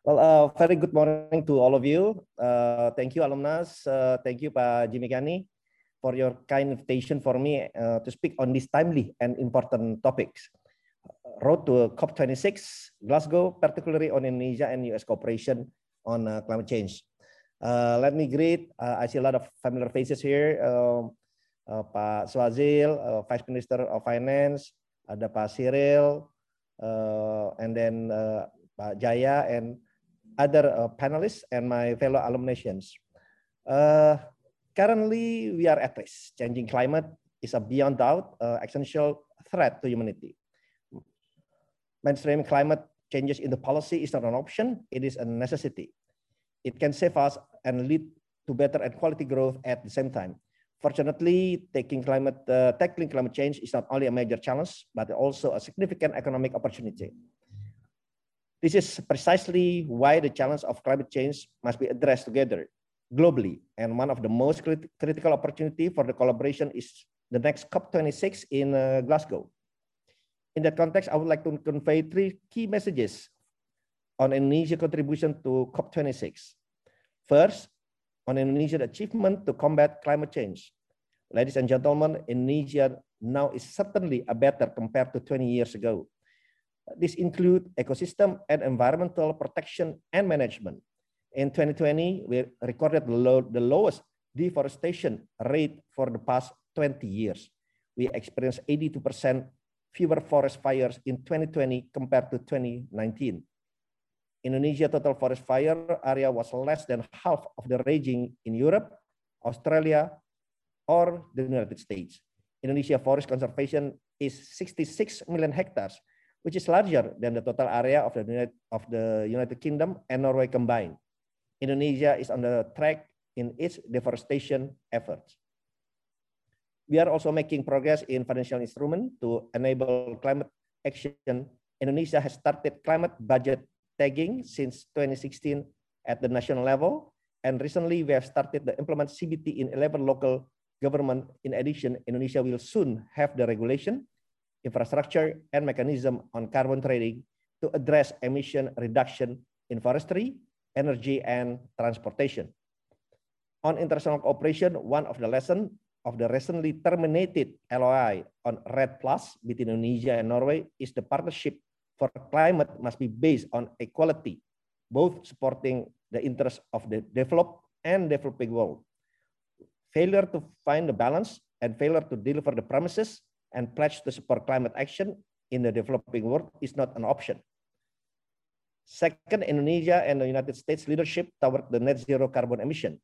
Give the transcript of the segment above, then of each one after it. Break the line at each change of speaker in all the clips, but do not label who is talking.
Well, uh, very good morning to all of you. Uh, thank you, alumnus. Uh, thank you, Pak Jimmy Kani, for your kind invitation for me uh, to speak on these timely and important topics. Road to COP26, Glasgow, particularly on Indonesia and US cooperation on uh, climate change. Uh, let me greet, I see a lot of familiar faces here. Um, Pak Swazil, Vice Minister of Finance, ada Pak Cyril, and then Pak Jaya, and other uh, panelists and my fellow alumnations. Uh, currently, we are at risk. Changing climate is a beyond doubt uh, essential threat to humanity. Mainstream climate changes in the policy is not an option, it is a necessity. It can save us and lead to better and quality growth at the same time. Fortunately, taking climate, uh, tackling climate change is not only a major challenge, but also a significant economic opportunity. This is precisely why the challenge of climate change must be addressed together globally. And one of the most crit critical opportunity for the collaboration is the next COP26 in uh, Glasgow. In that context, I would like to convey three key messages on Indonesia's contribution to COP26. First, on Indonesia's achievement to combat climate change. Ladies and gentlemen, Indonesia now is certainly a better compared to 20 years ago. This include ecosystem and environmental protection and management. In 2020, we recorded the, low, the lowest deforestation rate for the past 20 years. We experienced 82% fewer forest fires in 2020 compared to 2019. Indonesia total forest fire area was less than half of the raging in Europe, Australia, or the United States. Indonesia forest conservation is 66 million hectares, which is larger than the total area of the, of the United Kingdom and Norway combined. Indonesia is on the track in its deforestation efforts. We are also making progress in financial instruments to enable climate action. Indonesia has started climate budget tagging since 2016 at the national level. And recently we have started to implement CBT in 11 local government. In addition, Indonesia will soon have the regulation infrastructure, and mechanism on carbon trading to address emission reduction in forestry, energy, and transportation. On international cooperation, one of the lessons of the recently terminated LOI on REDD Plus between Indonesia and Norway is the partnership for climate must be based on equality, both supporting the interests of the developed and developing world. Failure to find the balance and failure to deliver the promises and pledge to support climate action in the developing world is not an option. Second, Indonesia and the United States leadership toward the net zero carbon emission.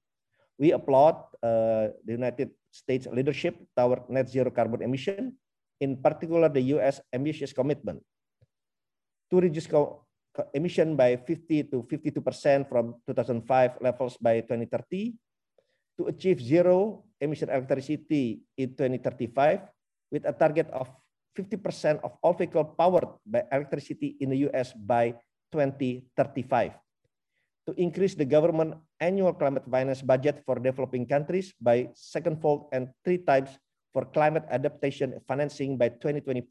We applaud uh, the United States leadership toward net zero carbon emission, in particular the US ambitious commitment to reduce emission by 50 to 52% from 2005 levels by 2030, to achieve zero emission electricity in 2035, with a target of 50% of all vehicles powered by electricity in the US by 2035. To increase the government annual climate finance budget for developing countries by secondfold and three times for climate adaptation financing by 2024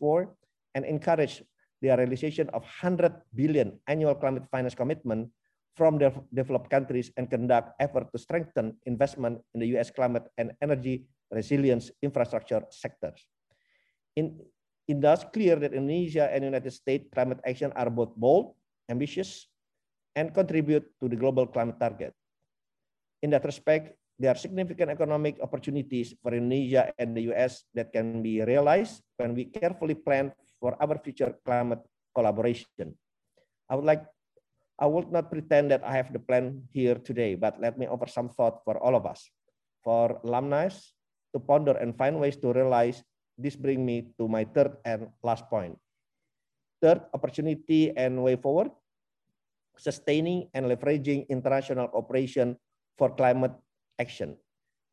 and encourage the realization of 100 billion annual climate finance commitment from the developed countries and conduct effort to strengthen investment in the US climate and energy resilience infrastructure sectors in, it does clear that Indonesia and United States climate action are both bold, ambitious, and contribute to the global climate target. In that respect, there are significant economic opportunities for Indonesia and the US that can be realized when we carefully plan for our future climate collaboration. I would like, I would not pretend that I have the plan here today, but let me offer some thought for all of us, for alumni to ponder and find ways to realize this brings me to my third and last point. Third, opportunity and way forward, sustaining and leveraging international cooperation for climate action.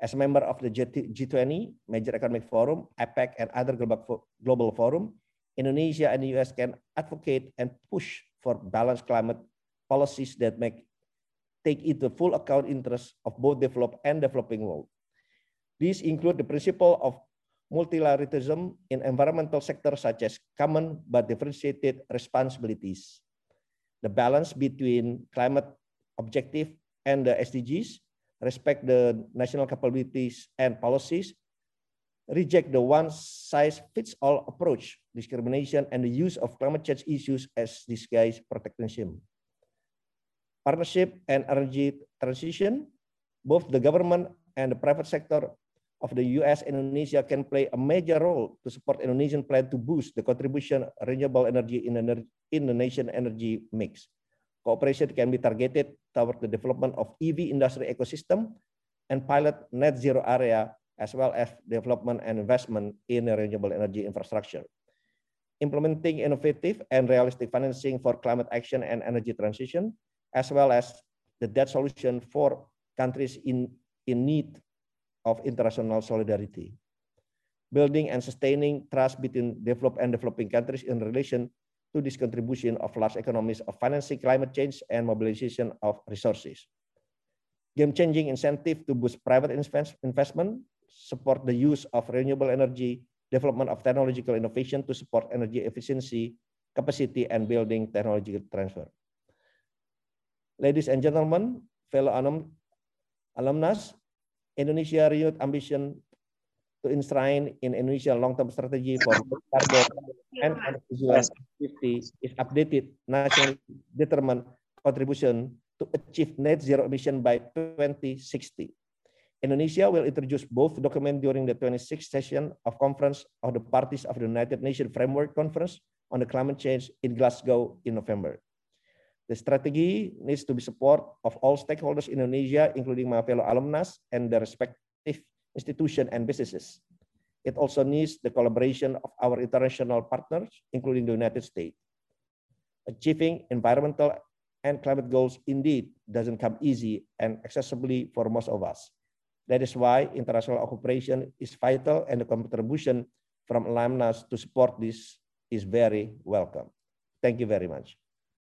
As a member of the G20, Major Economic Forum, APEC, and other global forum, Indonesia and the US can advocate and push for balanced climate policies that make take into full account interests of both developed and developing world. These include the principle of multilateralism in environmental sectors such as common but differentiated responsibilities. the balance between climate objective and the SDGs, respect the national capabilities and policies, reject the one-size-fits-all approach, discrimination, and the use of climate change issues as disguised protectionism. Partnership and energy transition, both the government and the private sector of the US and Indonesia can play a major role to support Indonesian plan to boost the contribution of renewable energy in the, in the nation energy mix. Cooperation can be targeted toward the development of EV industry ecosystem and pilot net zero area as well as development and investment in renewable energy infrastructure. Implementing innovative and realistic financing for climate action and energy transition, as well as the debt solution for countries in, in need of international solidarity. Building and sustaining trust between developed and developing countries in relation to this contribution of large economies of financing climate change and mobilization of resources. Game-changing incentive to boost private investment, support the use of renewable energy, development of technological innovation to support energy efficiency, capacity, and building technological transfer. Ladies and gentlemen, fellow alum, alumnus, Indonesia renewed ambition to enshrine in Indonesia long-term strategy for carbon and 50 is updated nationally determined contribution to achieve net zero emission by 2060. Indonesia will introduce both documents during the 26th session of Conference of the Parties of the United Nations Framework Conference on the Climate Change in Glasgow in November. The strategy needs to be support of all stakeholders in Indonesia, including my fellow alumnus and the respective institutions and businesses. It also needs the collaboration of our international partners, including the United States. Achieving environmental and climate goals indeed doesn't come easy and accessibly for most of us. That is why international cooperation is vital and the contribution from alumnus to support this is very welcome. Thank you very much.